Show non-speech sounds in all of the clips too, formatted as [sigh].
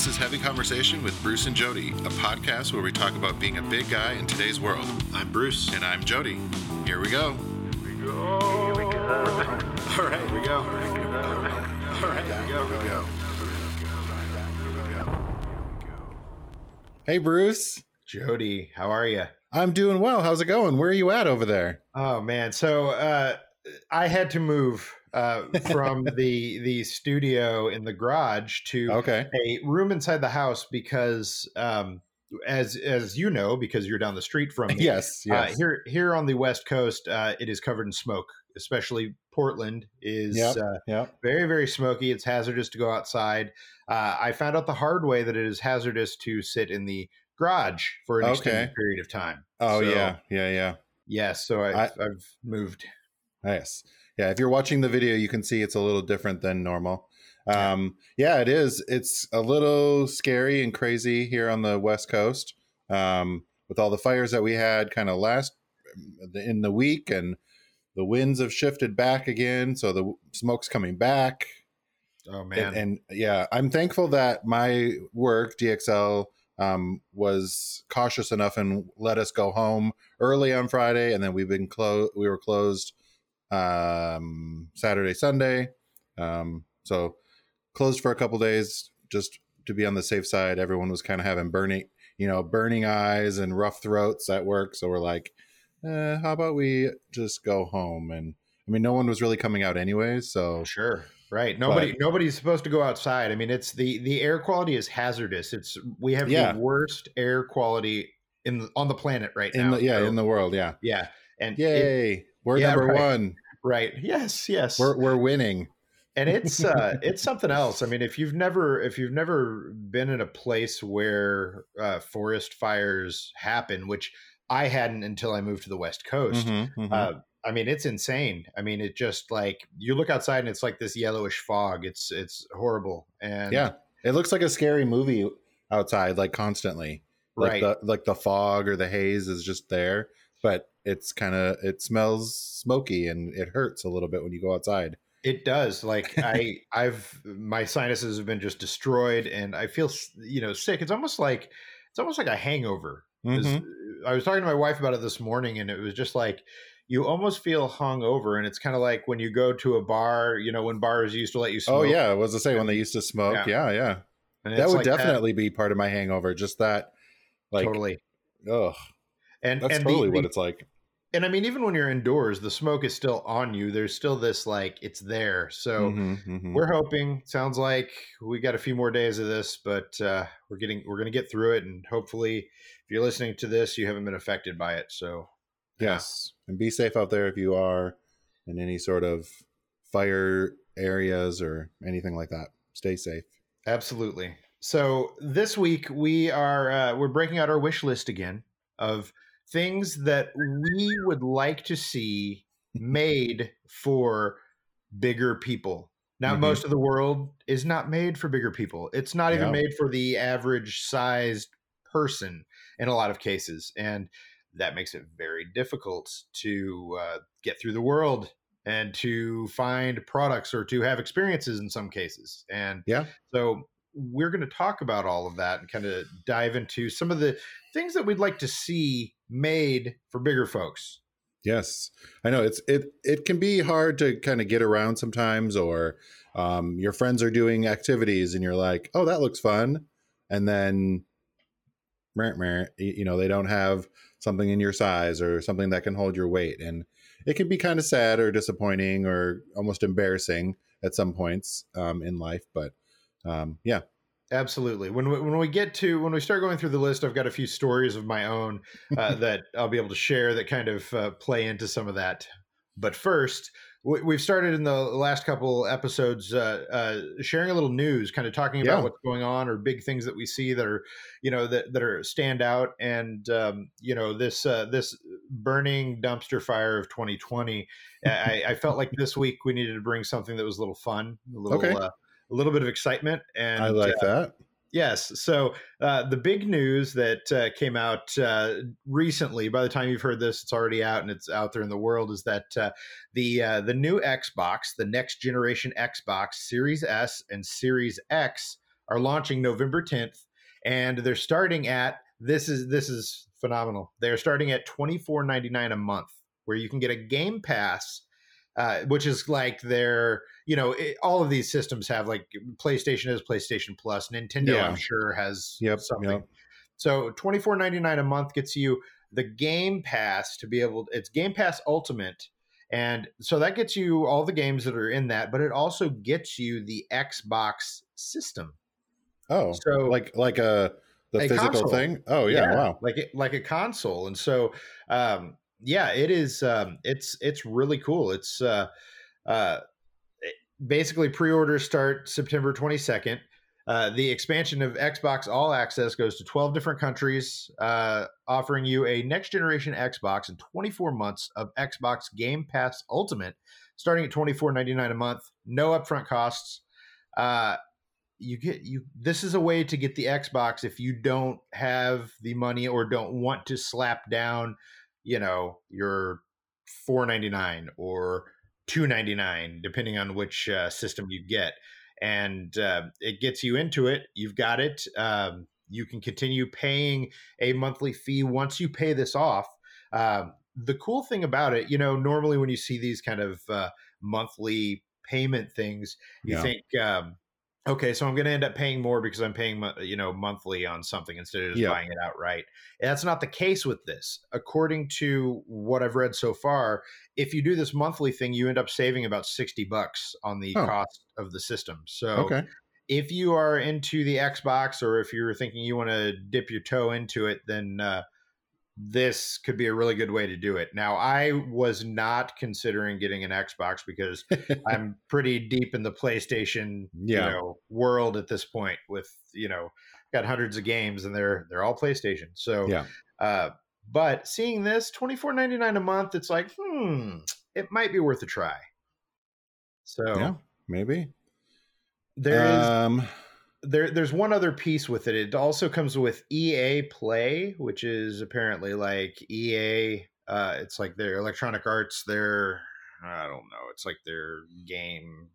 This is Heavy Conversation with Bruce and Jody, a podcast where we talk about being a big guy in today's world. I'm Bruce. And I'm Jody. Here we go. All right, here we go. All right, here we go. All right, Here we go. Here we go. Hey, Bruce. Jody, how are you? I'm doing well. How's it going? Where are you at over there? Oh man, so uh, I had to move uh, from [laughs] the the studio in the garage to Okay. a room inside the house because, um, as as you know, because you're down the street from me. Yes, Uh, here, here on the West Coast, uh, it is covered in smoke. Especially Portland is Yep. uh, Yep. very, very smoky. It's hazardous to go outside. Uh, I found out the hard way that it is hazardous to sit in the garage for an extended period of time. Oh, So, yeah. Yeah, yeah. Yes, so I've, I, have moved. Nice. Yeah, if you're watching the video, you can see it's a little different than normal. Um, yeah, it is. It's a little scary and crazy here on the West Coast um, with all the fires that we had kind of last in the week, and the winds have shifted back again. So the smoke's coming back. Oh And, man, and yeah, I'm thankful that my work, DXL, um, was cautious enough and let us go home early on Friday, and then we've been closed. We were closed um, Saturday, Sunday, um, so closed for a couple days just to be on the safe side. Everyone was kind of having burning, you know, burning eyes and rough throats at work, so we're like, eh, how about we just go home? And I mean, no one was really coming out anyway. so sure, right? Nobody, nobody's supposed to go outside. I mean, it's the the air quality is hazardous. It's we have Yeah. the worst air quality in the, on the planet right in now. the yeah So, in the world, yeah. yeah, and it- Yay! we're yeah, number right. one. Right. Yes, yes. We're we're winning. and it's uh [laughs] it's something else i mean if you've never if you've never been in a place where uh forest fires happen which i hadn't until i moved to the west coast Mhm, mhm. uh i mean it's insane i mean it just like you look outside and it's like this yellowish fog it's it's horrible and yeah, it looks like a scary movie outside, like constantly. Like right the like the fog or the haze is just there, but it's kind of it smells smoky and it hurts a little bit when you go outside. It does. Like [laughs] I, I've my sinuses have been just destroyed, and I feel you know sick. It's almost like it's almost like a hangover. Mhm. I was talking to my wife about it this morning, and it was just like you almost feel hung over, and it's kind of like when you go to a bar. You know, when bars used to let you smoke. Oh yeah, was to say when they used to smoke. Yeah, yeah. and That would like definitely be part of my hangover. Just that, like, totally. ugh, And that's and totally the, what the- it's like. and I mean, even when you're indoors, the smoke is still on you. There's still this like it's there. So. Mhm, mhm. we're hoping sounds like we got a few more days of this but uh, we're getting we're going to get through it and hopefully if you're listening to this you haven't been affected by it so Yes. And be safe out there if you are in any sort of fire areas or anything like that. Stay safe. absolutely so this week we are uh, we're breaking out our wish list again of things that we would like to see made for bigger people now Mhm. most of the world is not made for bigger people it's not even Yeah. made for the average sized person in a lot of cases and that makes it very difficult to uh, get through the world and to find products or to have experiences in some cases and Yeah. so we're going to talk about all of that and kind of dive into some of the things that we'd like to see made for bigger folks Yes. I know it's it it can be hard to kind of get around sometimes or um your friends are doing activities and you're like, "Oh, that looks fun." And then you know, they don't have something in your size or something that can hold your weight and it can be kind of sad or disappointing or almost embarrassing at some points um in life, but um yeah. Absolutely. When we, when we get to when we start going through the list, I've got a few stories of my own uh, [laughs] that I'll be able to share that kind of uh, play into some of that. But first, we, we've started in the last couple episodes uh, uh, sharing a little news, kind of talking about Yeah. what's going on or big things that we see that are, you know, that that are stand out. And um, you know, this uh, this burning dumpster fire of 2020. I, I felt like this week we needed to bring something that was a little fun, a little. Okay. A little bit of excitement and I like uh, that. Yes. So uh, the big news that uh, came out uh, recently, by the time you've heard this, it's already out and it's out there in the world, is that uh, the uh, the new Xbox, the next generation Xbox Series S and Series X, are launching November 10th, and they're starting at this is this is phenomenal. They're starting at twenty four ninety nine a month, where you can get a Game Pass. Uh, which is like their, you know, it, all of these systems have like PlayStation has PlayStation Plus, Nintendo, Yeah. I'm sure has Yep, something. yep. So twenty four ninety nine a month gets you the Game Pass to be able. It's Game Pass Ultimate, and so that gets you all the games that are in that, but it also gets you the Xbox system. Oh, So like like a the A physical console. thing. Oh yeah, wow. like it, like a console, and so um, yeah, it is. Um, it's it's really cool. It's uh, uh, basically pre-orders start September twenty second. Uh, the expansion of Xbox All Access goes to 12 different countries, uh, offering you a next generation Xbox and 24 months of Xbox Game Pass Ultimate, starting at $24.99 a month, no upfront costs. Uh, you get you. This is a way to get the Xbox if you don't have the money or don't want to slap down, you know, your 4.99 or 2.99, depending on which uh, system you get and uh, it gets you into it. You've got it. Um, you can continue paying a monthly fee once you pay this off. Um, the cool thing about it, you know, normally when you see these kind of uh, monthly payment things, you Yeah. think, um, okay, so I'm going to end up paying more because I'm paying, you know, monthly on something instead of just Yeah. buying it outright. And that's not the case with this. According to what I've read so far, if you do this monthly thing, you end up saving about 60 bucks on the Oh. cost of the system. So Okay. if you are into the Xbox or if you're thinking you want to dip your toe into it, then uh, this could be a really good way to do it. Now, I was not considering getting an Xbox because [laughs] I'm pretty deep in the PlayStation Yeah. you know, world at this point with, you know, got hundreds of games and they're they're all PlayStation. So Yeah. uh but seeing this twenty four ninety nine a month, it's like, hmm, it might be worth a try. So Yeah. Maybe. there is um there there's one other piece with it. It also comes with EA Play, which is apparently like EA. Uh, it's like their Electronic Arts. Their I don't know. It's like their game.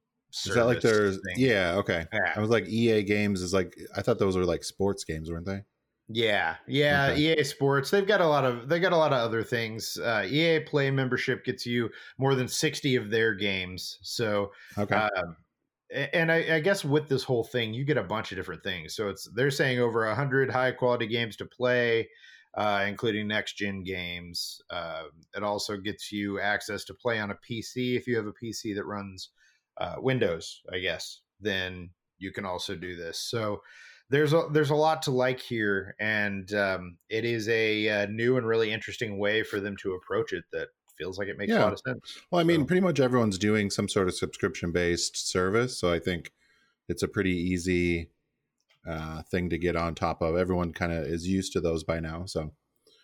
is that like their thing. yeah, okay. Yeah. I was like EA games is like I thought those were like sports games, weren't they? Yeah, yeah, Okay. EA Sports. They've got a lot of they got a lot of other things. Uh, EA Play membership gets you more than sixty of their games. So, Okay. um, and I, I guess with this whole thing, you get a bunch of different things. So it's they're saying over a hundred high quality games to play, uh, including next gen games. Uh, it also gets you access to play on a PC if you have a PC that runs uh, Windows. I guess then you can also do this. So there's a there's a lot to like here, and um, it is a, uh new and really interesting way for them to approach it that feels like it makes a lot of sense. Well, I mean, So- pretty much everyone's doing some sort of subscription based service, so I think it's a pretty easy uh, thing to get on top of. Everyone kind of is used to those by now, so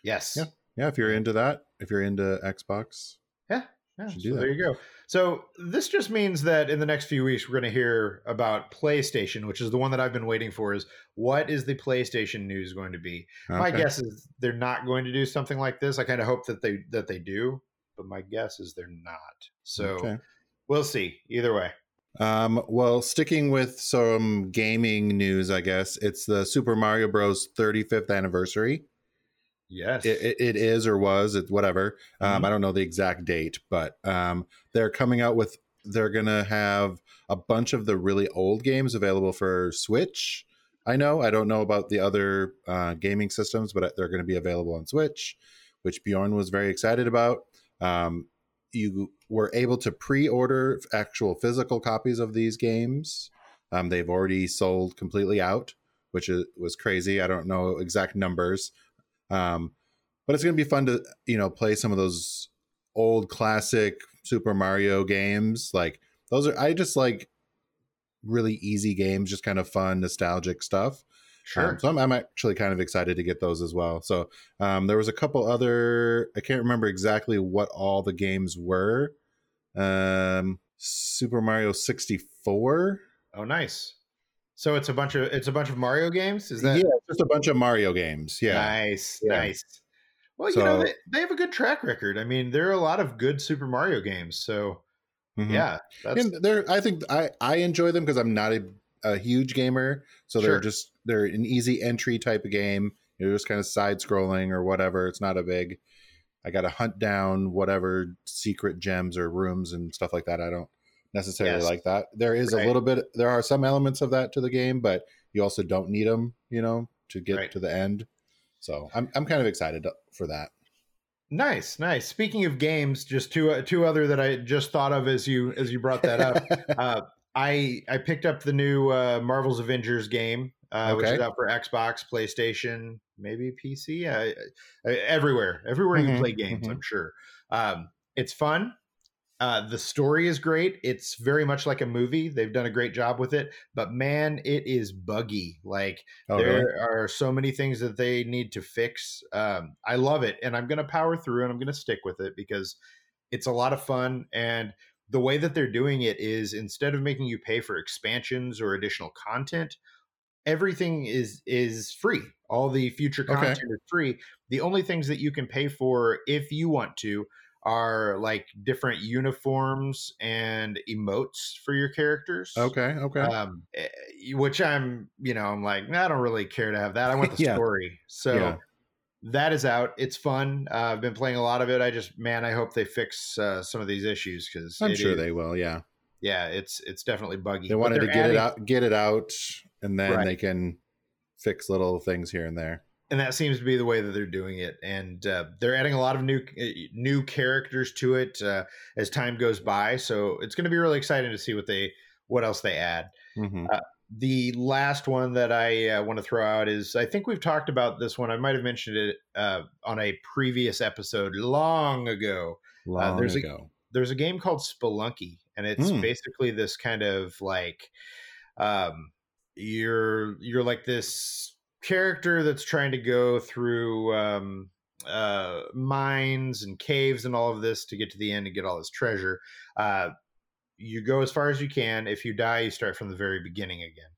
Yes. Yeah. yeah, if you're into that, if you're into Xbox, Yeah, yeah. So there you go. So this just means that in the next few weeks we're going to hear about PlayStation, which is the one that I've been waiting for. Is what is the PlayStation news going to be? My guess is they're not going to do something like this. I kind of hope that they that they do, but my guess is they're not. So Okay. we'll see. Either way. Um, well, sticking with some gaming news, I guess it's the Super Mario Bros. 35th anniversary. Yes. It, it, it is or was it whatever. Um, Mhm. I don't know the exact date, but um, they're coming out with. They're gonna have a bunch of the really old games available for Switch. I know. I don't know about the other uh, gaming systems, but they're going to be available on Switch, which Bjorn was very excited about. Um, you were able to pre-order actual physical copies of these games. Um, they've already sold completely out, which is, was crazy. I don't know exact numbers, um, but it's going to be fun to you know play some of those old classic Super Mario games. Like those are I just like really easy games, just kind of fun, nostalgic stuff. Sure. Um, so I'm, I'm actually kind of excited to get those as well. So um, there was a couple other. I can't remember exactly what all the games were. Um, Super Mario 64. oh, nice. So it's a bunch of it's a bunch of Mario games. Is that yeah, just a bunch of Mario games. Yeah. nice? Yeah. Nice. Well, you know they, they have a good track record. I mean, there are a lot of good Super Mario games. So Mhm. yeah, that's and they're. I think I I enjoy them because I'm not a a huge gamer, so Sure. they're just they're an easy entry type of game. You're just kind of side scrolling or whatever. It's not a big. I got to hunt down whatever secret gems or rooms and stuff like that. I don't necessarily Yes. like that. There is Right. a little bit. There are some elements of that to the game, but you also don't need them. You know, to get Right. to the end. So I'm I'm kind of excited for that. Nice, nice. Speaking of games, just two uh, two other that I just thought of as you as you brought that up. [laughs] uh, I I picked up the new uh, Marvel's Avengers game, uh, which is Okay. out for Xbox, PlayStation, maybe PC, I, I, everywhere, everywhere you Mhm, can play games. mhm. I'm sure. Um, it's fun. Uh, the story is great. It's very much like a movie. They've done a great job with it, but man, it is buggy. Like oh, there really? are so many things that they need to fix. Um, I love it, and I'm going to power through, and I'm going to stick with it because it's a lot of fun. And the way that they're doing it is instead of making you pay for expansions or additional content, everything is is free. All the future Okay. content is free. The only things that you can pay for, if you want to, are like different uniforms and emotes for your characters Okay. Okay. um eh, which i'm you know i'm like "Nah, i don't really care to have that i want [laughs] the Yeah. story so Yeah. that is out it's fun uh, i've been playing a lot of it i just man i hope they fix uh, some of these issues because I'm sure they will. Yeah. Yeah it's it's definitely buggy They wanted to get adding- it out, get it out, and then Right. they can fix little things here and there. and that seems to be the way that they're doing it and uh, they're adding a lot of new uh, new characters to it uh, as time goes by so it's going to be really exciting to see what they what else they add Mhm. the last one that I uh, want to throw out is I think we've talked about this one. I might have mentioned it uh, on a previous episode long ago. Long there's a- ago. There's a game called Spelunky, and it's Hmm. basically this kind of like um, you're you're like this character that's trying to go through um, uh, mines and caves and all of this to get to the end and get all this treasure. Uh, you go as far as you can. If you die, you start from the very beginning again.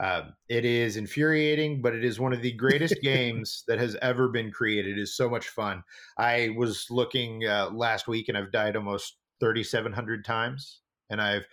Um, it is infuriating, but it is one of the greatest [laughs] games that has ever been created. It is so much fun. I was looking uh, last week and I've died almost 3,700 times and I've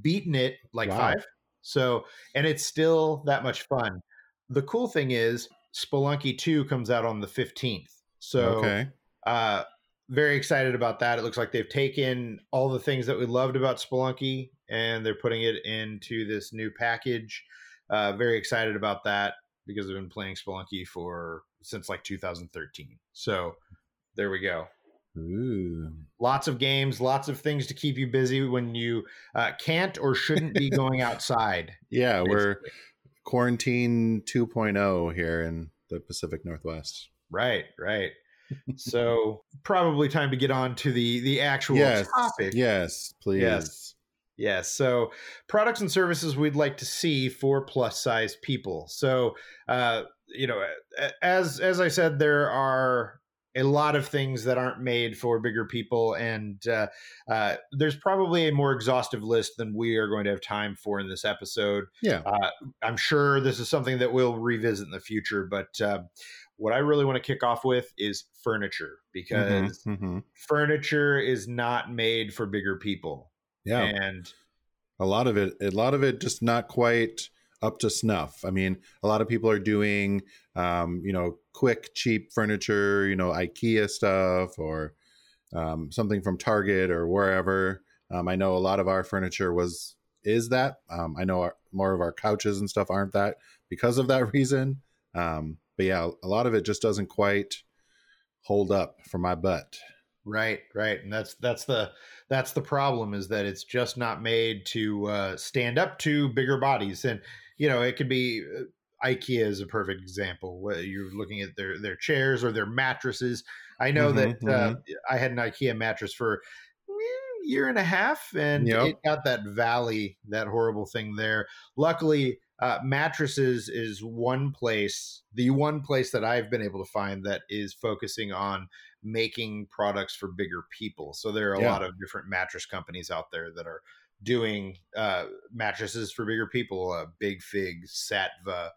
beaten it like Wow. five. So, and it's still that much fun. The cool thing is, Spelunky 2 comes out on the 15th. So, okay. uh, very excited about that. It looks like they've taken all the things that we loved about Spelunky and they're putting it into this new package. Uh, very excited about that because I've been playing Spelunky for since like 2013. So there we go. Ooh. Lots of games, lots of things to keep you busy when you uh, can't or shouldn't be going [laughs] outside. Yeah, we're basically. quarantine 2.0 here in the Pacific Northwest. Right, right. So [laughs] probably time to get on to the the actual yes. topic. Yes, please. Yes. Yes. So, products and services we'd like to see for plus size people. So, uh, you know, as as I said, there are a lot of things that aren't made for bigger people, and uh, uh, there's probably a more exhaustive list than we are going to have time for in this episode. Yeah. Uh, I'm sure this is something that we'll revisit in the future, but uh, what I really want to kick off with is furniture because Mhm, mhm. furniture is not made for bigger people Yeah. and a lot of it a lot of it just not quite up to snuff. I mean a lot of people are doing um, you know quick cheap furniture you know ikea stuff or um, something from target or wherever. Um, i know a lot of our furniture was is that. Um, i know our, more of our couches and stuff aren't that because of that [laughs] reason. Um, but yeah a lot of it just doesn't quite hold up for my butt right right and that's that's the that's the problem is that it's just not made to uh, stand up to bigger bodies and you know it could be uh, ikea is a perfect example you're looking at their their chairs or their mattresses. I know Mhm, that uh, i had an ikea mattress for a year and a half and Yep. it got that valley that horrible thing there. Luckily uh, mattresses is one place the one place that i've been able to find that is focusing on making products for bigger people so there are a Yeah. lot of different mattress companies out there that are doing uh, mattresses for bigger people uh, big fig Saatva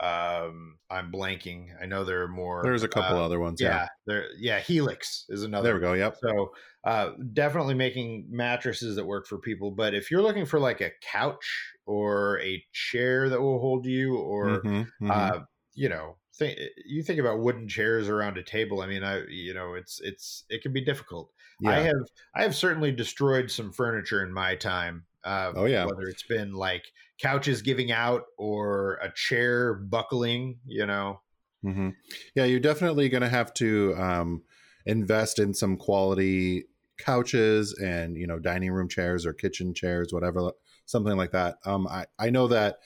Um, I'm blanking. I know there are more. There's a couple uh, other ones. Yeah, Yeah. there. Yeah, Helix is another. There we go. Yep. So uh, definitely making mattresses that work for people. But if you're looking for like a couch or a chair that will hold you, or Mhm, mhm. uh, you know, think you think about wooden chairs around a table. I mean, I you know, it's it's it can be difficult. Yeah. I have I have certainly destroyed some furniture in my time. Uh, Oh, yeah. whether it's been like couches giving out or a chair buckling, you know. hmm Yeah, you're definitely going to have to um, invest in some quality couches and you know dining room chairs or kitchen chairs, whatever, something like that. Um, I I know that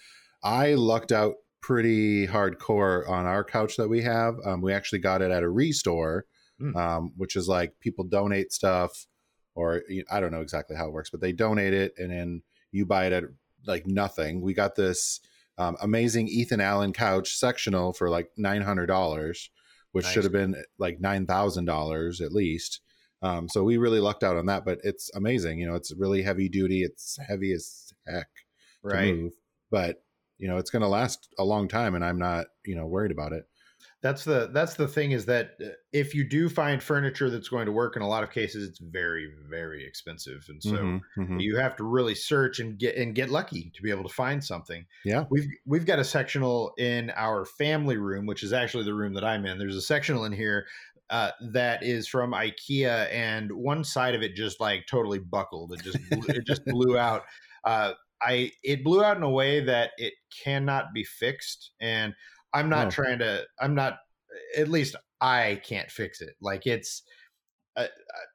I lucked out pretty hardcore on our couch that we have. Um, we actually got it at a restore, Mm. um, which is like people donate stuff, or I don't know exactly how it works, but they donate it and then you buy it at like nothing. We got this um, amazing Ethan Allen couch sectional for like nine hundred dollars, which Nice. should have been like nine thousand dollars at least. Um, so we really lucked out on that, but it's amazing. You know, it's really heavy duty. It's heavy as heck to move, but you know, it's going to last a long time, and I'm not you know worried about it. That's the that's the thing is that uh, if you do find furniture that's going to work, in a lot of cases, it's very very expensive, and so Mhm, mhm. you have to really search and get and get lucky to be able to find something. Yeah. We've we've got a sectional in our family room, which is actually the room that I'm in. There's a sectional in here uh, that is from IKEA, and one side of it just like totally buckled. It just blew, it just blew out. [laughs] Uh, I it blew out in a way that it cannot be fixed, and I'm not Oh. trying to. I'm not. At least I can't fix it. Like it's. Uh, uh,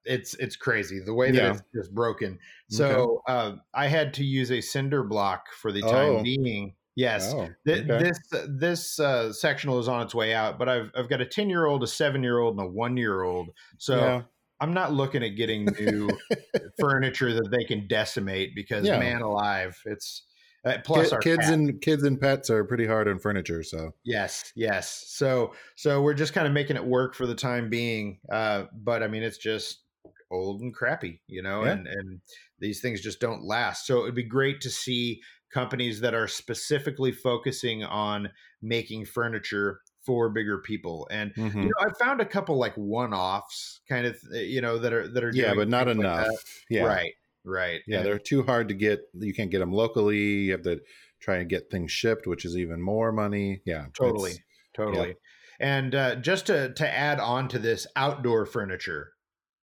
it's it's crazy the way that Yeah. it's just broken. So uh, I had to use a cinder block for the Oh. time being. Yes, Oh, Th- This this uh, sectional is on its way out, but I've I've got a ten year old, a seven year old, and a one year old. So Yeah. I'm not looking at getting new [laughs] furniture that they can decimate because Yeah. man alive, it's uh, plus kids cat. and kids and pets are pretty hard on furniture. So Yes, yes. So so we're just kind of making it work for the time being. Uh, but I mean, it's just old and crappy, you know, Yeah. and and these things just don't last. So it'd be great to see companies that are specifically focusing on making furniture for bigger people. And mhm. you know, I found a couple like one-offs, kind of, you know, that are that are yeah, but not things like enough. yeah, Right, right. Yeah, And- they're too hard to get. You can't get them locally. You have to try and get things shipped, which is even more money. Yeah, totally totally and uh, just to to add on to this outdoor furniture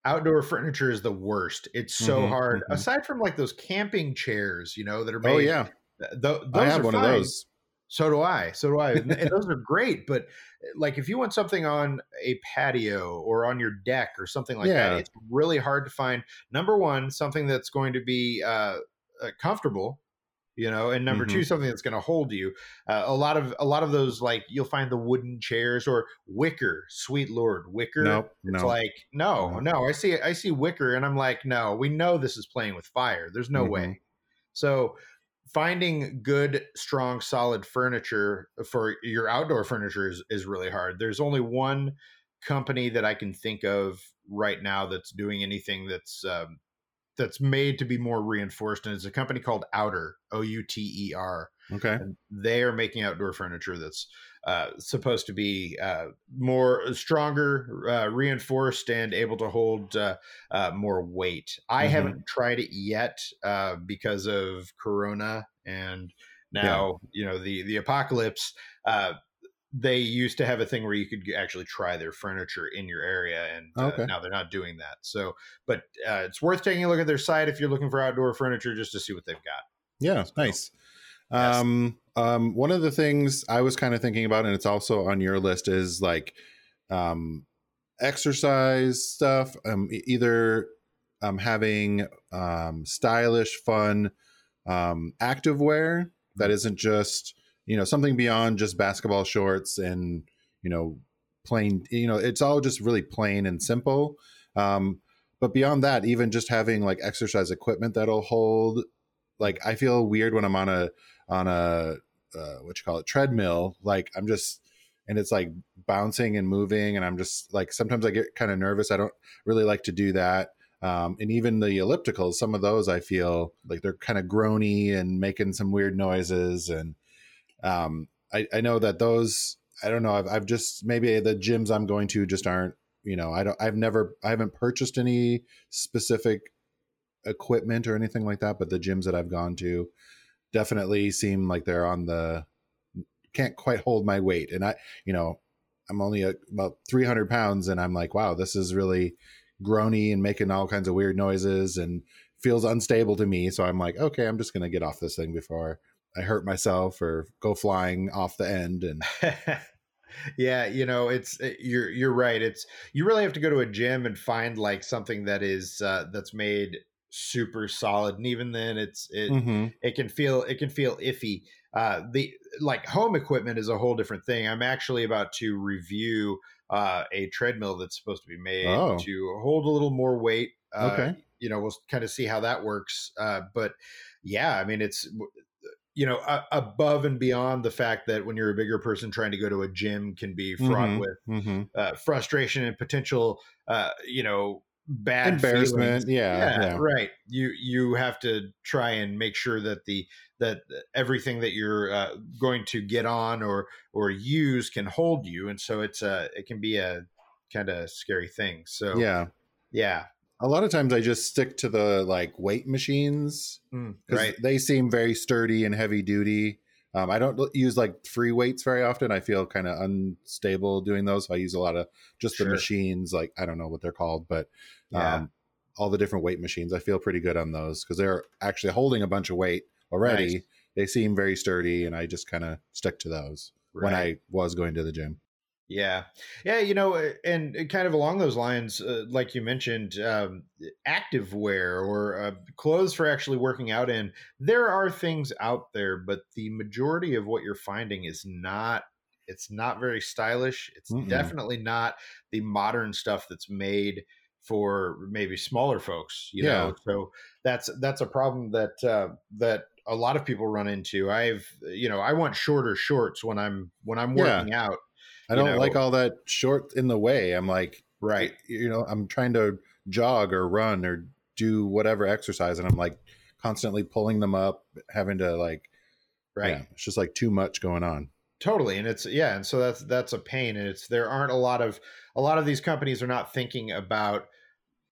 outdoor furniture is the worst it's so Mhm, hard mhm. aside from like those camping chairs you know that are made Oh yeah, th- th- those I have are one fine. of those. So do i so do i and [laughs] those are great but like if you want something on a patio or on your deck or something like Yeah. that it's really hard to find number one something that's going to be uh, uh, comfortable you know and number two Mhm. something that's going to hold you uh, a lot of a lot of those like you'll find the wooden chairs or wicker sweet lord wicker Nope, it's no. like no No. no i see i see wicker and i'm like no we know this is playing with fire there's no Mhm. way so finding good strong solid furniture for your outdoor furniture is, is really hard there's only one company that i can think of right now that's doing anything that's um, that's made to be more reinforced and it's a company called outer o-u-t-e-r okay. and they are making outdoor furniture that's uh, supposed to be uh, more stronger, uh, reinforced, and able to hold uh, uh, more weight. I Mhm. haven't tried it yet uh, because of Corona and now you know the the apocalypse. Uh, they used to have a thing where you could actually try their furniture in your area, and uh, Okay. now they're not doing that. So, but uh, it's worth taking a look at their site if you're looking for outdoor furniture just to see what they've got. Yeah, nice. Yes. Um, um, one of the things I was kind of thinking about, and it's also on your list, is like um, exercise stuff. Um, either um, having um, stylish, fun um, active wear that isn't just you know something beyond just basketball shorts and you know plain. You know, it's all just really plain and simple. Um, but beyond that, even just having like exercise equipment that'll hold like I feel weird when I'm on a on a uh, what you call it treadmill. Like I'm just and it's like bouncing and moving, and I'm just like sometimes I get kind of nervous. I don't really like to do that. Um, and even the ellipticals, some of those I feel like they're kind of groany and making some weird noises. And um, I, I know that those I don't know. I've, I've just maybe the gyms I'm going to just aren't. You know, I don't. I've never. I haven't purchased any specific equipment or anything like that. But the gyms that I've gone to definitely seem like they're on the can't quite hold my weight. And I, you know, I'm only a, about 300 pounds, and I'm like, wow, this is really groany and making all kinds of weird noises and feels unstable to me. So I'm like, okay, I'm just gonna get off this thing before I hurt myself or go flying off the end. And [laughs] yeah, you know, it's eh, you're you're right. It's you really have to go to a gym and find like something that is uh, that's made super solid, and even then, it's it mm-hmm. it can feel it can feel iffy. Uh, the like home equipment is a whole different thing. I'm actually about to review uh, a treadmill that's supposed to be made oh. to hold a little more weight. Uh, okay, you know, we'll kind of see how that works. Uh, but yeah, I mean, it's you know, uh, above and beyond the fact that when you're a bigger person trying to go to a gym can be fraught mm-hmm, with mm-hmm. Uh, frustration and potential, uh, you know, bad embarrassment. Yeah, yeah, yeah, right. You you have to try and make sure that the that everything that you're uh, going to get on or or use can hold you, and so it's a it can be a kind of scary thing. So yeah, yeah a lot of times I just stick to the like weight machines mm, right. they seem very sturdy and heavy duty. Um, I don't use like free weights very often. I feel kind of unstable doing those. So I use a lot of just sure. the machines, like I don't know what they're called, but yeah. um, all the different weight machines. I feel pretty good on those because they're actually holding a bunch of weight already. Nice. They seem very sturdy, and I just kind of stick to those right. when I was going to the gym. Yeah, yeah, you know, uh, and kind of along those lines, uh, like you mentioned, um, active wear or uh, clothes for actually working out in. There are things out there, but the majority of what you're finding is not. It's not very stylish. It's Mm-mm. definitely not the modern stuff that's made for maybe smaller folks. You yeah. know, so that's that's a problem that uh, that a lot of people run into. I've you know I want shorter shorts when I'm when I'm working yeah. out I don't know, like all that short in the way. I'm like, right, you know, I'm trying to jog or run or do whatever exercise, and I'm like constantly pulling them up, having to like, right. Yeah, it's just like too much going on. Totally, and it's yeah, and so that's that's a pain, and it's there aren't a lot of a lot of these companies are not thinking about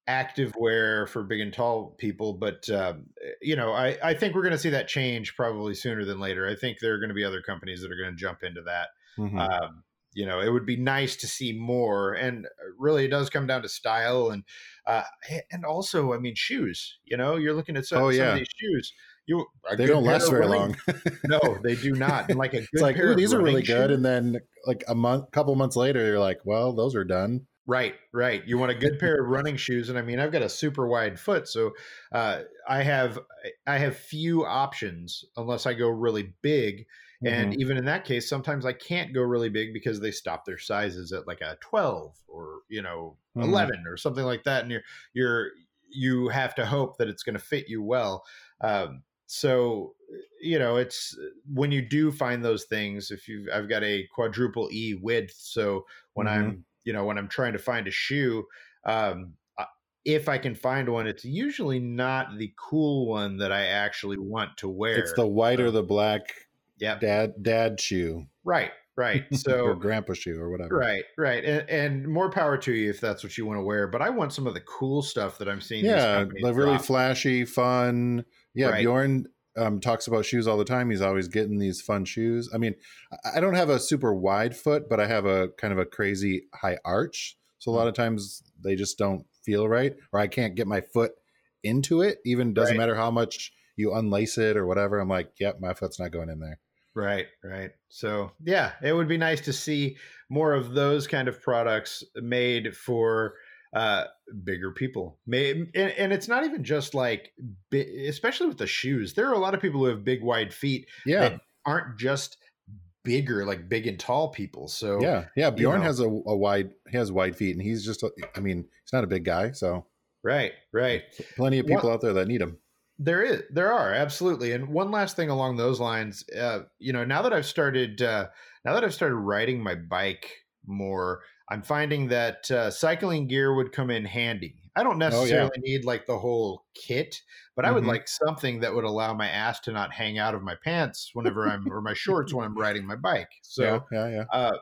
active wear for big and tall people but um, you know I, I think we're going to see that change probably sooner than later i think there are going to be other companies that are going to jump into that mm-hmm. um, you know it would be nice to see more and uh, really it does come down to style and uh and also i mean shoes you know you're looking at some, oh, yeah. some of these shoes you they don't last very long [laughs] no they do not and like a it's like these are really good and then like a month couple months later you're like well those are done Right, right. You want a good pair of running shoes, and I mean, I've got a super wide foot, so uh, I have I have few options unless I go really big, Mm-hmm. And even in that case, sometimes I can't go really big because they stop their sizes at like a 12 or, you know, mm-hmm. 11 or something like that. And you're, you're, you have to hope that it's going to fit you well. Um, so, you know, it's when you do find those things, if you, I've got a quadruple E width. So when mm-hmm. I'm, you know, when I'm trying to find a shoe, um, if I can find one, it's usually not the cool one that I actually want to wear. It's the white or the black yeah dad dad shoe right right. [laughs] So or grandpa shoe or whatever. Right right and, and, more power to you if that's what you want to wear but i want some of the cool stuff that i'm seeing yeah like really flashy fun. Yeah right. bjorn um, talks about shoes all the time. He's always getting these fun shoes. I mean i don't have a super wide foot but i have a kind of a crazy high arch. So a lot of times they just don't feel right or i can't get my foot into it. Even doesn't right. matter how much you unlace it or whatever i'm like yep my foot's not going in there Right, right. So, yeah, it would be nice to see more of those kind of products made for uh, bigger people. And, and it's not even just like, especially with the shoes. There are a lot of people who have big, wide feet yeah. that aren't just bigger, like big and tall people. So, yeah, yeah. Bjorn you know. has a, a wide, he has wide feet, and he's just, I mean, he's not a big guy, so. Right, right. Plenty of people out there that need him. There is, there are absolutely. And one last thing along those lines, uh, you know, now that I've started, uh, now that I've started riding my bike more, I'm finding that uh, cycling gear would come in handy. I don't necessarily need like the whole kit, but I would Mhm. like something that would allow my ass to not hang out of my pants whenever I'm or my shorts when I'm riding my bike. [laughs] So yeah, yeah, yeah. uh,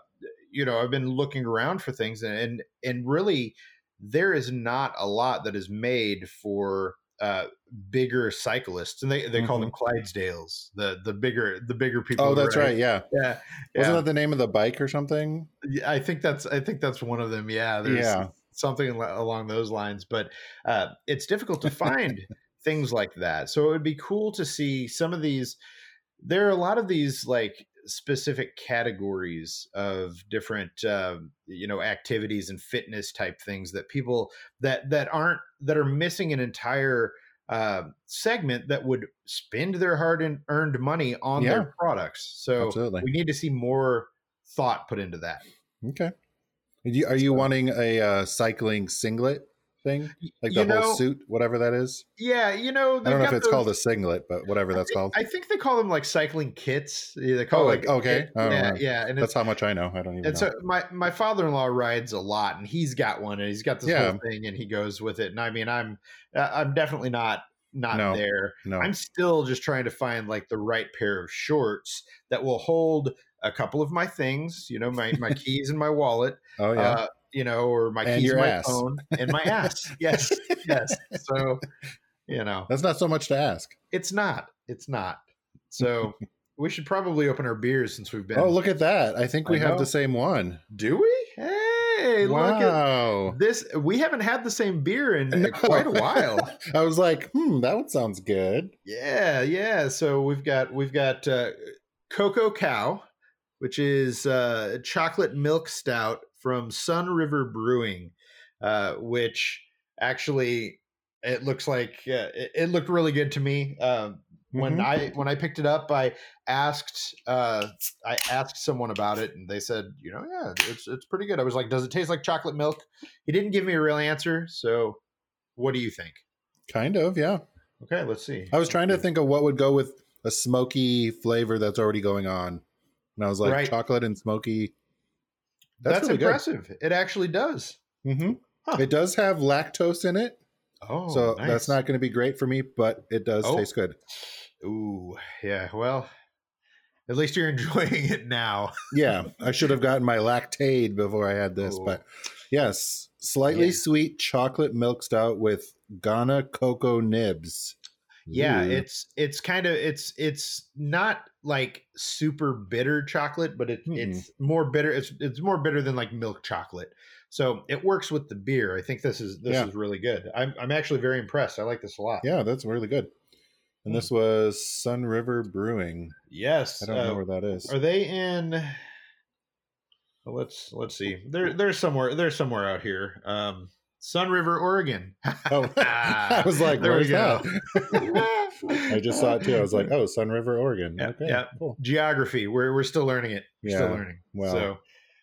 you know, I've been looking around for things, and and, and really, there is not a lot that is made for uh, bigger cyclists, and they, they call them Clydesdales, the the bigger the bigger people. Mm-hmm. Oh, that's ride. right. Yeah. Yeah, Wasn't yeah. that the name of the bike or something? Yeah, I think that's I think that's one of them. Yeah, there's Yeah. something along those lines, but uh, it's difficult to find [laughs] things like that. So it would be cool to see some of these. There are a lot of these like specific categories of different um, you know activities and fitness type things that people that that aren't that are missing an entire uh, segment that would spend their hard and earned money on Yeah. their products. So Absolutely. we need to see more thought put into that. Okay. Are you, are you wanting a uh, cycling singlet thing? Like the you whole know, suit, whatever that is? Yeah, you know, I don't know if it's called a singlet, but whatever I that's think- called. I think they call them like cycling kits. Yeah, They call Oh, like, okay. kit. I Yeah, know. yeah, and That's how much I know. I don't even and know. so my my father in law rides a lot, and he's got one, and he's got this Yeah. whole thing, and he goes with it. And I mean, I'm uh, I'm definitely not not No. there. no. I'm still just trying to find like the right pair of shorts that will hold a couple of my things, you know, my my keys and my wallet, oh, yeah. uh, you know, or my And keys, and my ass. phone, and my ass. [laughs] Yes, yes. So, you know, that's not so much to ask. it's not. It's not. So [laughs] we should probably open our beers since we've been. Oh, look at that. I think we I have know. the same one. Do we? Hey, look at wow. this. We haven't had the same beer in No. quite a while. [laughs] I was like, hmm, that one sounds good. yeah, yeah. So we've got we've got uh, Cocoa Cow, which is uh, chocolate milk stout from Sunriver Brewing, uh, which actually it looks like uh, it, it looked really good to me. Um, when Mhm. I when I picked it up, I asked uh, I asked someone about it, and they said, you know, yeah, it's it's pretty good. I was like, does it taste like chocolate milk? He didn't give me a real answer. So, what do you think? Kind of, yeah. Okay, let's see. I was trying to think of what would go with a smoky flavor that's already going on. And I was like, Right. chocolate and smoky. That's, really good. impressive. It actually does. hmm Huh. It does have lactose in it. Oh, so nice. that's not going to be great for me, but it does Oh. taste good. Ooh, yeah. Well, at least you're [laughs] enjoying it now. Yeah, I should have gotten my lactaid before I had this, Oh. but yes, slightly Yeah. sweet chocolate milk stout with Ghana cocoa nibs. Yeah, it's it's kind of it's it's not like super bitter chocolate, but it, Mm-mm. it's more bitter. It's it's more bitter than like milk chocolate. So it works with the beer. I think this is this Yeah. is really good. I'm I'm actually very impressed. I like this a lot. yeah, that's really good. And Hmm. this was Sunriver Brewing. Yes. I don't uh, know where that is. Are they in? let's let's see. They're they're somewhere. They're somewhere out here. Um, Sunriver, Oregon. [laughs] Oh, [laughs] I was like, There we go. [laughs] I just saw it too. I was like, oh, Sunriver, Oregon. Yeah, okay, yeah. cool. geography. We're we're still learning it. We're still Yeah, learning. well. so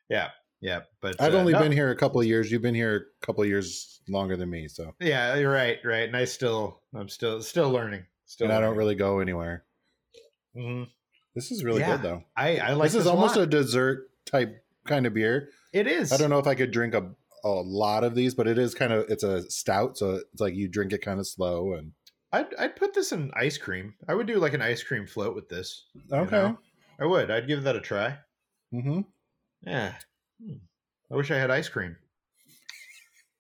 yeah, yeah. But I've uh, only no, been here a couple of years. You've been here a couple of years longer than me, so Yeah, you're right, right. And I still, I'm still still learning. Still, and I don't really go anywhere. Mhm. This is really Yeah, good though. I I like this is almost a. a dessert type kind of beer. It is. I don't know if I could drink a, a lot of these, but it is kind of it's a stout, so it's like you drink it kind of slow and I'd I'd put this in ice cream. I would do like an ice cream float with this. okay. know? I would. I'd give that a try. hmm Yeah. Hmm. I wish I had ice cream.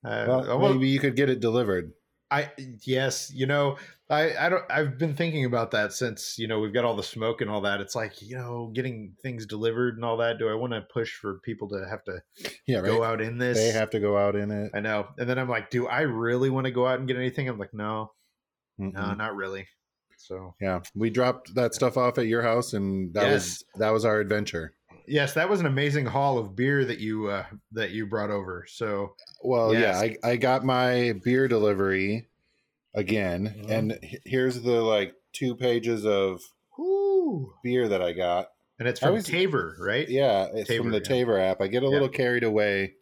Uh, Well, well, maybe you could get it delivered. I yes, you know, I I don't. I've been thinking about that since you know we've got all the smoke and all that. It's like you know getting things delivered and all that. Do I want to push for people to have to Yeah, right. go out in this? They have to go out in it. I know. And then I'm like, do I really want to go out and get anything? I'm like, no, no, Mm-mm. not really. So Yeah, we dropped that stuff off at your house, and that was that was our adventure. Yes, that was an amazing haul of beer that you uh, that you brought over. So Well, Yes. yeah, I, I got my beer delivery again, Mhm. and here's the like two pages of Whoo. beer that I got. and it's from was- Tavour, right? Yeah, it's from the yeah. Tavour app. I get a Yeah. little carried away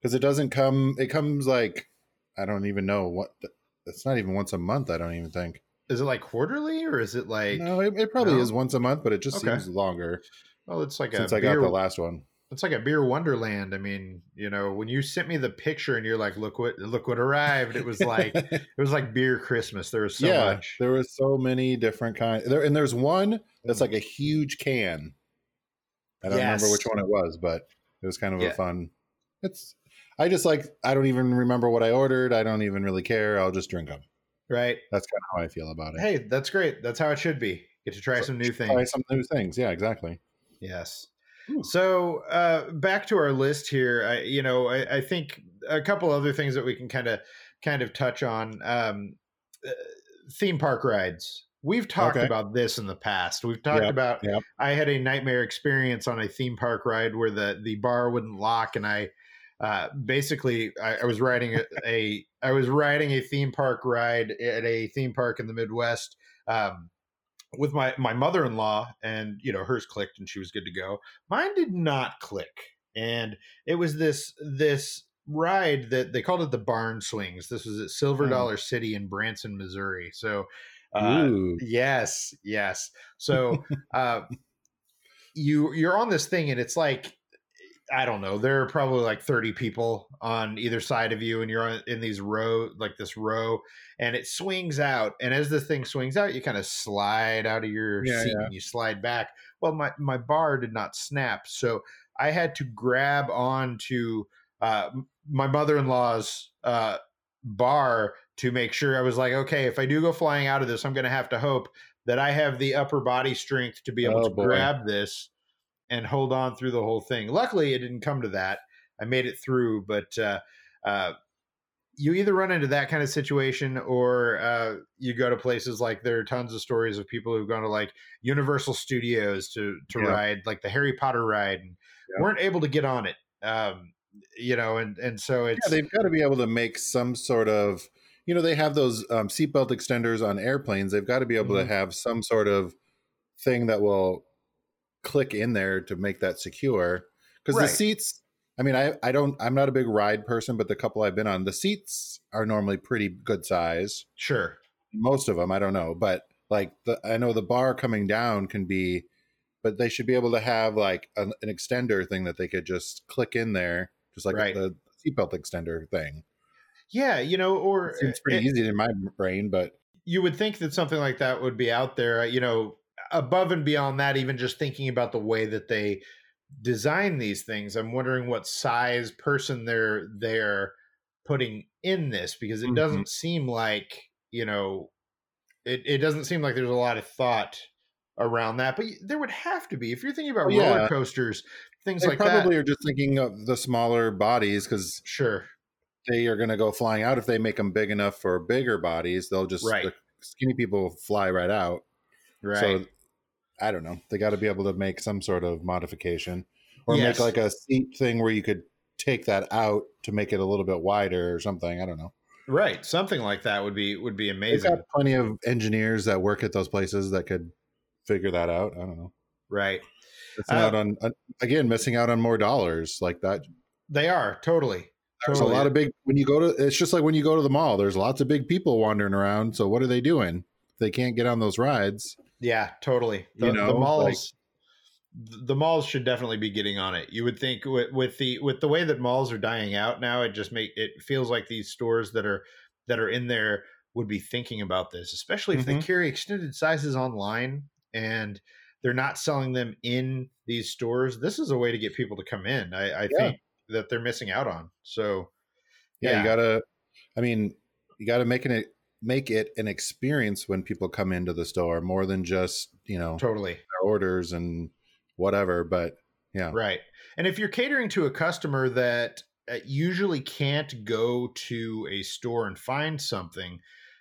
because it doesn't come. It comes like I don't even know what. The, it's not even once a month. I don't even think. Is it like quarterly or is it like? no, it, it probably no? is once a month, but it just Okay. seems longer Well, it's like since a I beer. got the last one. it's like a beer wonderland. I mean, you know, when you sent me the picture and you're like, "Look what look what arrived," it was like [laughs] it was like beer Christmas. There was so yeah, much. there was so many different kinds. There and there's one that's like a huge can. I don't remember which one it was, but it was kind of Yeah. a fun. It's. I just like. I don't even remember what I ordered. I don't even really care. I'll just drink them. right? That's kind of how I feel about it. Hey, that's great. That's how it should be. Get to try some new things. Try some new things. Yeah, exactly. Yes. Ooh. So uh, back to our list here. I, you know, I, I think a couple other things that we can kind of kind of touch on. Um, uh, theme park rides. We've talked Okay. about this in the past. We've talked Yep, about. yep. I had a nightmare experience on a theme park ride where the the bar wouldn't lock, and I uh, basically I, I was riding a, a I was riding a theme park ride at a theme park in the Midwest. Um, with my my mother-in-law and you know hers clicked and she was good to go. Mine did not click and it was this this ride that they called it the barn swings. This was at silver dollar city in branson missouri. So uh, yes yes. So [laughs] uh you you're on this thing and it's like I don't know. There are probably like 30 people on either side of you, and you're on, in these row, like this row, and it swings out. And as the thing swings out, you kind of slide out of your Yeah, seat yeah. and you slide back. Well, my, my bar did not snap. So I had to grab on to uh, my mother in law's uh, bar to make sure I was like, okay, if I do go flying out of this, I'm going to have to hope that I have the upper body strength to be able Oh, to boy. grab this and hold on through the whole thing. Luckily, it didn't come to that. I made it through, but uh, uh, you either run into that kind of situation or uh, you go to places like there are tons of stories of people who've gone to like Universal Studios to to Yeah. ride like the Harry Potter ride and Yeah. weren't able to get on it. Um, you know, and and so it's Yeah, they've got to be able to make some sort of, you know, they have those um, seatbelt extenders on airplanes. They've got to be able Mhm. to have some sort of thing that will click in there to make that secure. Because Right. the seats, I mean, I I don't, I'm not a big ride person, but the couple I've been on, the seats are normally pretty good size. sure. Most of them, I don't know, but like the, I know the bar coming down can be, but they should be able to have like an, an extender thing that they could just click in there, just like Right. the seatbelt extender thing. Yeah, you know, or It seems pretty it- easy in my brain, but you would think that something like that would be out there uh, you know above and beyond that even just thinking about the way that they design these things i'm wondering what size person they're they're putting in this because it Mhm. doesn't seem like you know it, it doesn't seem like there's a lot of thought around that but there would have to be if you're thinking about Oh, yeah. roller coasters things they like probably that are just thinking of the smaller bodies because sure they are going to go flying out. If they make them big enough for bigger bodies, they'll just Right. the skinny people fly right out. right So I don't know. They got to be able to make some sort of modification or Yes. make like a seat thing where you could take that out to make it a little bit wider or something. I don't know. right something like that would be would be They've amazing got plenty of engineers that work at those places that could figure that out. I don't know. right Missing Uh, out on on- again, missing out on more dollars like that. they are totally There's totally. a lot of big when you go to. It's just like when you go to the mall. There's lots of big people wandering around. So what are they doing? They can't get on those rides. Yeah, totally. The, You the know, malls, the malls should definitely be getting on it. You would think with, with the with the way that malls are dying out now, it just make it feels like these stores that are that are in there would be thinking about this, especially if they Mhm. carry extended sizes online and they're not selling them in these stores. This is a way to get people to come in. I, I Yeah. think that they're missing out on. So Yeah, Yeah. you gotta. I mean, you gotta make it make it an experience when people come into the store more than just you know totally. orders and whatever. But yeah, Right. And if you're catering to a customer that uh, usually can't go to a store and find something,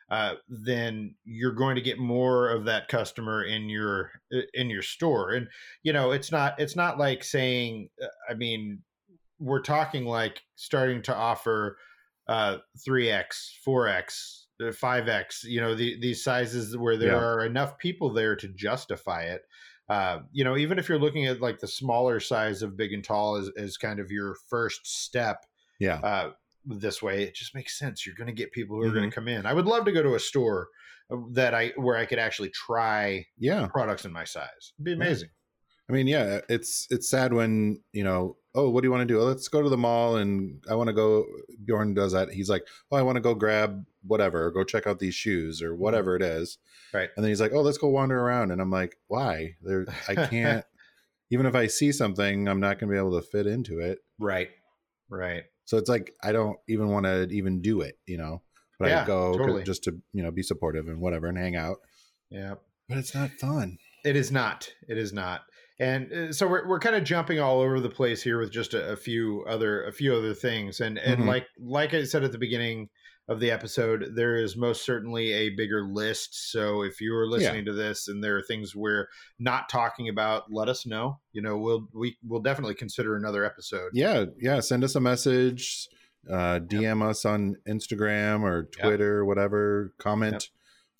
uh, then you're going to get more of that customer in your uh, in your store. And you know, it's not it's not like saying. uh, I mean, we're talking like starting to offer uh, 3x, 4x, uh, 5x. You know, the, these sizes where there Yeah. are enough people there to justify it uh, you know, even if you're looking at like the smaller size of big and tall as, as kind of your first step yeah, uh, this way, it just makes sense. You're going to get people who are going Mm-hmm. to come in. I would love to go to a store uh, that I where I could actually try yeah. products in my size. It'd be Yeah. amazing. I mean, yeah, it's it's sad when you know. Oh, what do you want to do? Oh, let's go to the mall, and I want to go. Bjorn does that. He's like, oh, I want to go grab whatever, go check out these shoes, or whatever it is. Right. And then he's like, oh, let's go wander around, and I'm like, why? There, [laughs] I can't. even if I see something, I'm not going to be able to fit into it. Right. Right. So it's like I don't even want to even do it, you know. But Yeah, I go totally. just to you know be supportive and whatever and hang out. Yeah. But it's not fun. It is not. It is not. And uh, so we're, we're kind of jumping all over the place here with just a, a few other a few other things. And and Mhm. like like I said at the beginning of the episode, there is most certainly a bigger list. So if you are listening to this and there are things we're not talking about, let us know. You know, we'll we will definitely consider another episode. Yeah, yeah. Send us a message. Uh, DM us on Instagram or Twitter, whatever. Comment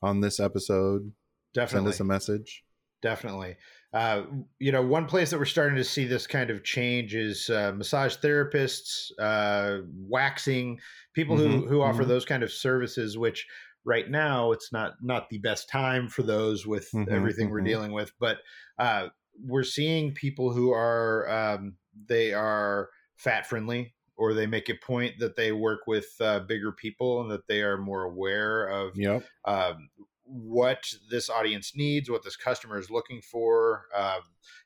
on this episode. Definitely. Send us a message. definitely uh, you know one place that we're starting to see this kind of change is uh, massage therapists uh, waxing people who Mhm, who offer mhm. those kind of services which right now it's not not the best time for those with Mhm, everything we're mhm. dealing with but uh, we're seeing people who are um, they are fat friendly or they make a point that they work with uh, bigger people and that they are more aware of Yep. um, what this audience needs, what this customer is looking for, um,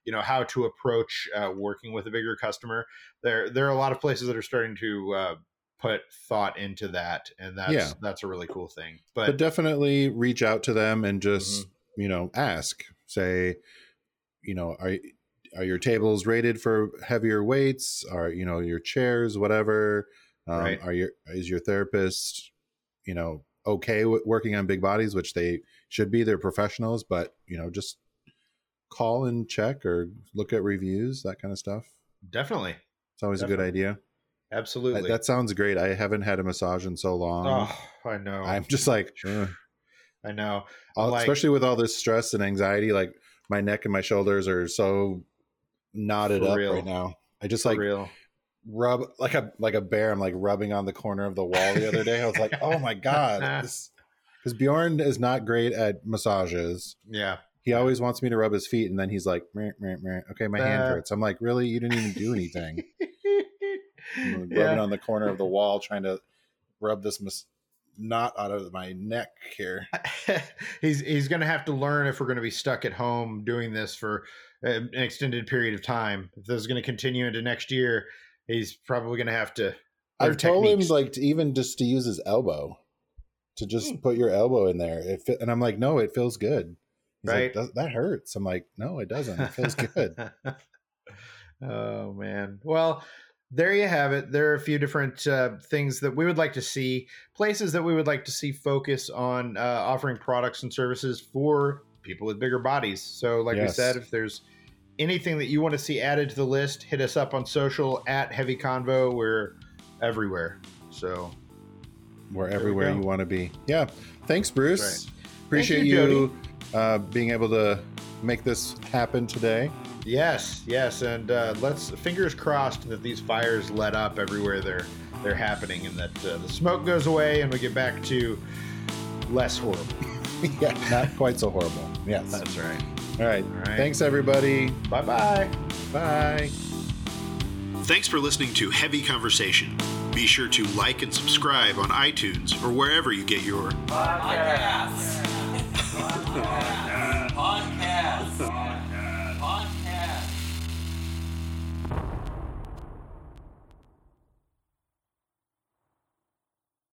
you know, how to approach uh, working with a bigger customer. There, there are a lot of places that are starting to uh, put thought into that, and that's Yeah. that's a really cool thing. But, But, definitely reach out to them and just Mm-hmm. you know ask. Say, you know, are are your tables rated for heavier weights? Are you know your chairs, whatever? Um, Right. Are your is your therapist, you know, okay with working on big bodies, which they should be. They're professionals, but you know, just call and check or look at reviews, that kind of stuff. definitely, It's always a good idea. absolutely. That, that sounds great. I haven't had a massage in so long. oh, I know. I'm just like. I know. all, Like- especially with all this stress and anxiety. Like my neck and my shoulders are so knotted up real. right now. I just like real. Rub like a like a bear. I'm like rubbing on the corner of the wall the other day. I was like, oh my [laughs] god, because [laughs] Bjorn is not great at massages. Yeah. He always wants me to rub his feet, and then he's like, meh, meh, meh. "Okay, my hand Uh, hurts." I'm like, "Really? You didn't even do anything." [laughs] Rubbing yeah. on the corner of the wall, trying to rub this knot out of my neck here. he's he's going to have to learn if we're going to be stuck at home doing this for uh, an extended period of time. If this is going to continue into next year, he's probably going to have to. I've told him like to even just to use his elbow, to just Hmm. put your elbow in there. It fe- and I'm like, no, it feels good. He's Right. like, that hurts. I'm like, no, it doesn't. It feels good. [laughs] oh man. Well, there you have it. There are a few different uh, things that we would like to see, places that we would like to see focus on uh, offering products and services for people with bigger bodies. So, like we said, if there's anything that you want to see added to the list, hit us up on social at Heavy Convo. We're everywhere. So, We're everywhere go. you want to be. Yeah. Thanks, Bruce. That's Appreciate you, you, uh, being able to make this happen today. yes, yes, and uh, let's fingers crossed that these fires let up everywhere they're they're happening, and that uh, the smoke goes away, and we get back to less horrible. [laughs] yeah, not quite so horrible. Yes. That's right. All right. All right. Thanks, everybody. Bye bye. Bye. Thanks for listening to Heavy Conversation. Be sure to like and subscribe on iTunes or wherever you get your podcasts. podcasts. podcasts.